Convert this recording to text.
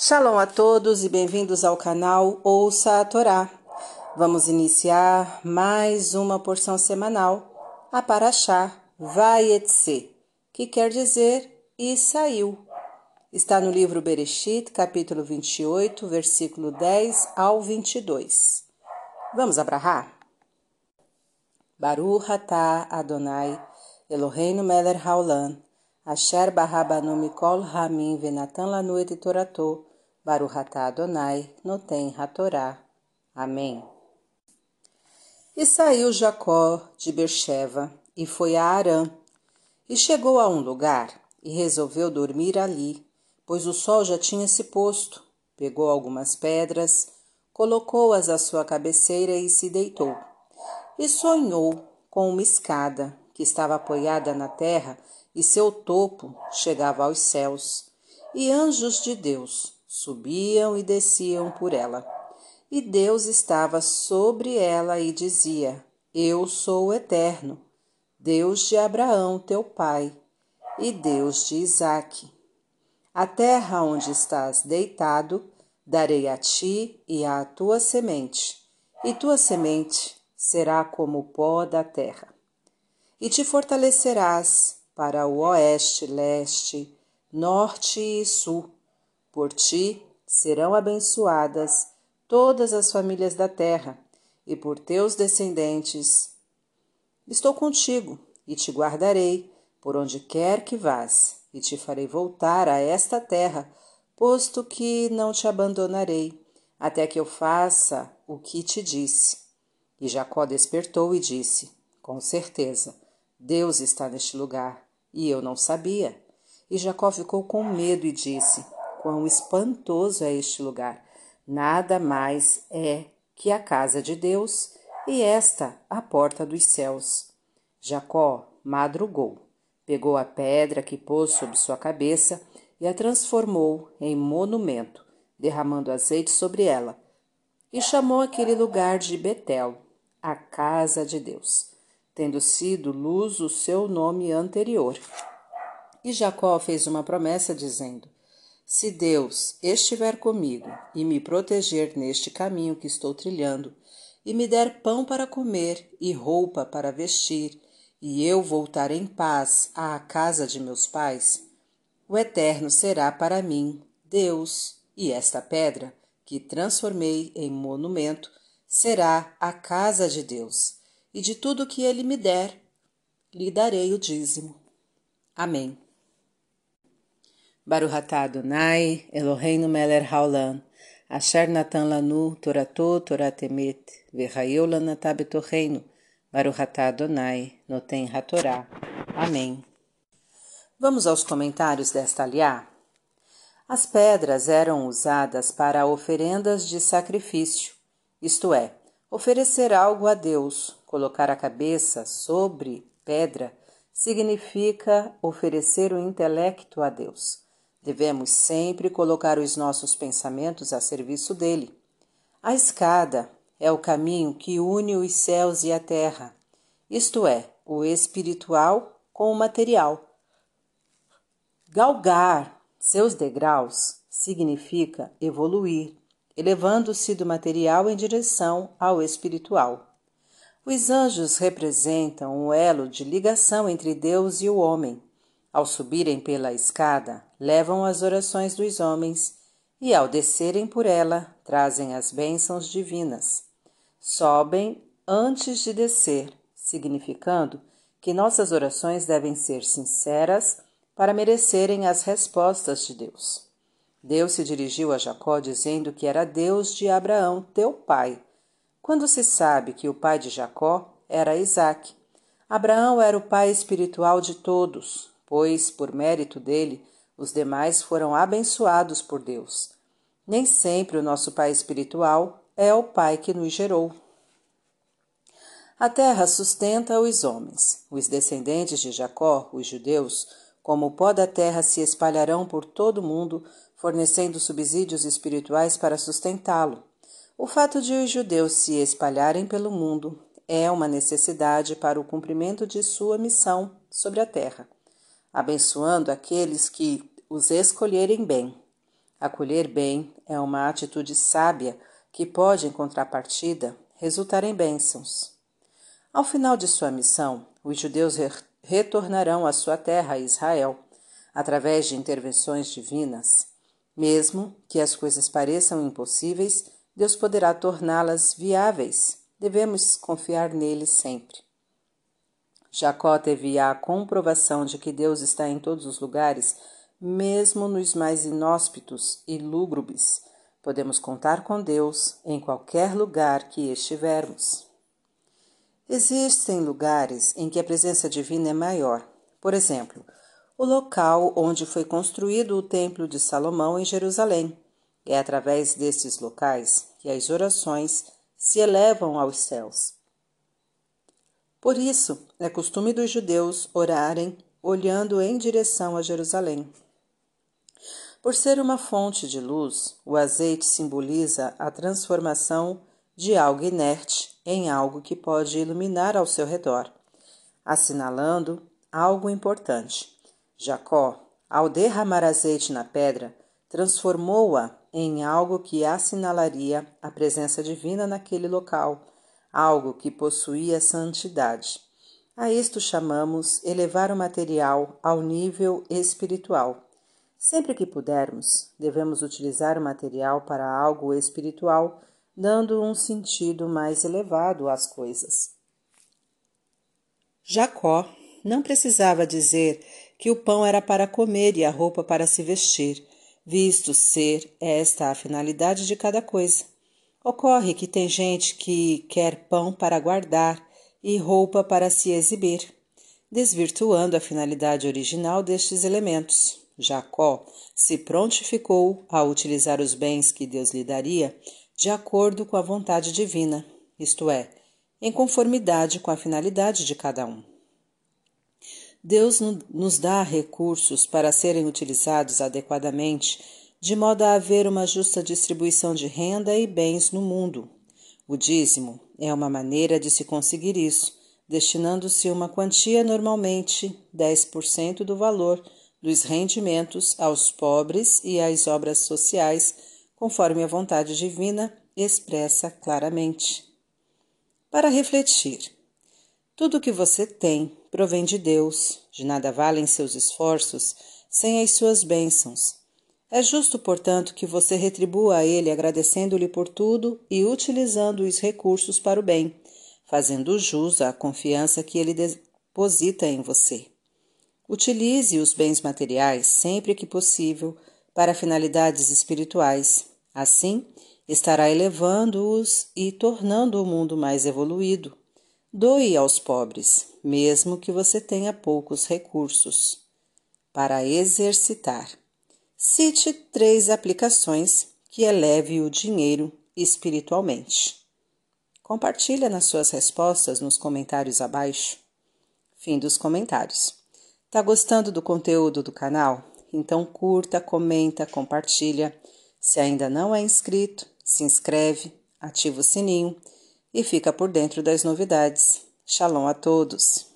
Shalom a todos e bem-vindos ao canal Ouça a Torá. Vamos iniciar mais uma porção semanal, a Paraxá Vayetse, que quer dizer e saiu. Está no livro Bereshit, capítulo 28, versículo 10 ao 22. Vamos abrahar? Baruch atah Adonai, Eloheinu melech haolam, asher barabanu mikol hamim venatan lanu et toratou, Baruch atah Adonai, noten hatorá. Amém. E saiu Jacó de Bercheva e foi a Arã, e chegou a um lugar e resolveu dormir ali, pois o sol já tinha se posto. Pegou algumas pedras, colocou-as à sua cabeceira e se deitou. E sonhou com uma escada que estava apoiada na terra e seu topo chegava aos céus, e anjos de Deus subiam e desciam por ela. E Deus estava sobre ela e dizia: Eu sou o Eterno, Deus de Abraão, teu pai, e Deus de Isaque. A terra onde estás deitado, darei a ti e à tua semente, e tua semente será como o pó da terra. E te fortalecerás para o oeste, leste, norte e sul. Por ti serão abençoadas todas as famílias da terra, e por teus descendentes. Estou contigo e te guardarei por onde quer que vás, e te farei voltar a esta terra, posto que não te abandonarei, até que eu faça o que te disse. E Jacó despertou e disse: Com certeza, Deus está neste lugar, e eu não sabia. E Jacó ficou com medo e disse: Quão espantoso é este lugar! Nada mais é que a casa de Deus, e esta a porta dos céus. Jacó madrugou, pegou a pedra que pôs sobre sua cabeça e a transformou em monumento, derramando azeite sobre ela, e chamou aquele lugar de Betel, a casa de Deus, tendo sido Luz o seu nome anterior. E Jacó fez uma promessa, dizendo: Se Deus estiver comigo e me proteger neste caminho que estou trilhando, e me der pão para comer e roupa para vestir, e eu voltar em paz à casa de meus pais, o Eterno será para mim Deus, e esta pedra, que transformei em monumento, será a casa de Deus, e de tudo que ele me der, lhe darei o dízimo. Amém. Baruch atah Adonai, Eloheinu melech haolam, asher natan lanu torato toratemet, v'chayeu lanatah betocheinu, Baruch atah Adonai, noten hatorá. Amém. Vamos aos comentários desta aliá? As pedras eram usadas para oferendas de sacrifício, isto é, oferecer algo a Deus, colocar a cabeça sobre pedra, significa oferecer o intelecto a Deus. Devemos sempre colocar os nossos pensamentos a serviço dele. A escada é o caminho que une os céus e a terra, isto é, o espiritual com o material. Galgar seus degraus significa evoluir, elevando-se do material em direção ao espiritual. Os anjos representam um elo de ligação entre Deus e o homem. Ao subirem pela escada, levam as orações dos homens e, ao descerem por ela, trazem as bênçãos divinas. Sobem antes de descer, significando que nossas orações devem ser sinceras para merecerem as respostas de Deus. Deus se dirigiu a Jacó dizendo que era Deus de Abraão, teu pai, quando se sabe que o pai de Jacó era Isaque. Abraão era o pai espiritual de todos, pois, por mérito dele, os demais foram abençoados por Deus. Nem sempre o nosso pai espiritual é o pai que nos gerou. A terra sustenta os homens. Os descendentes de Jacó, os judeus, como o pó da terra, se espalharão por todo o mundo, fornecendo subsídios espirituais para sustentá-lo. O fato de os judeus se espalharem pelo mundo é uma necessidade para o cumprimento de sua missão sobre a terra, abençoando aqueles que os escolherem bem. Acolher bem é uma atitude sábia que pode, em contrapartida, resultar em bênçãos. Ao final de sua missão, os judeus re retornarão à sua terra, Israel, através de intervenções divinas. Mesmo que as coisas pareçam impossíveis, Deus poderá torná-las viáveis. Devemos confiar nele sempre. Jacó teve a comprovação de que Deus está em todos os lugares, mesmo nos mais inóspitos e lúgubres. Podemos contar com Deus em qualquer lugar que estivermos. Existem lugares em que a presença divina é maior. Por exemplo, o local onde foi construído o Templo de Salomão em Jerusalém. É através destes locais que as orações se elevam aos céus. Por isso, é costume dos judeus orarem olhando em direção a Jerusalém. Por ser uma fonte de luz, o azeite simboliza a transformação de algo inerte em algo que pode iluminar ao seu redor, assinalando algo importante. Jacó, ao derramar azeite na pedra, transformou-a em algo que assinalaria a presença divina naquele local algo que possuía santidade. A isto chamamos elevar o material ao nível espiritual. Sempre que pudermos, devemos utilizar o material para algo espiritual, dando um sentido mais elevado às coisas. Jacó não precisava dizer que o pão era para comer e a roupa para se vestir, visto ser esta a finalidade de cada coisa. Ocorre que tem gente que quer pão para guardar e roupa para se exibir, desvirtuando a finalidade original destes elementos. Jacó se prontificou a utilizar os bens que Deus lhe daria de acordo com a vontade divina, isto é, em conformidade com a finalidade de cada um. Deus nos dá recursos para serem utilizados adequadamente de modo a haver uma justa distribuição de renda e bens no mundo. O dízimo é uma maneira de se conseguir isso, destinando-se uma quantia normalmente 10% do valor dos rendimentos aos pobres e às obras sociais, conforme a vontade divina expressa claramente. Para refletir, tudo o que você tem provém de Deus, de nada valem seus esforços sem as suas bênçãos. É justo, portanto, que você retribua a ele agradecendo-lhe por tudo e utilizando os recursos para o bem, fazendo jus à confiança que ele deposita em você. Utilize os bens materiais sempre que possível para finalidades espirituais. Assim, estará elevando-os e tornando o mundo mais evoluído. Doe aos pobres, mesmo que você tenha poucos recursos. Para exercitar. Cite três aplicações que eleve o dinheiro espiritualmente. Compartilha nas suas respostas nos comentários abaixo. Fim dos comentários. Tá gostando do conteúdo do canal? Então curta, comenta, compartilha. Se ainda não é inscrito, se inscreve, ativa o sininho e fica por dentro das novidades. Shalom a todos!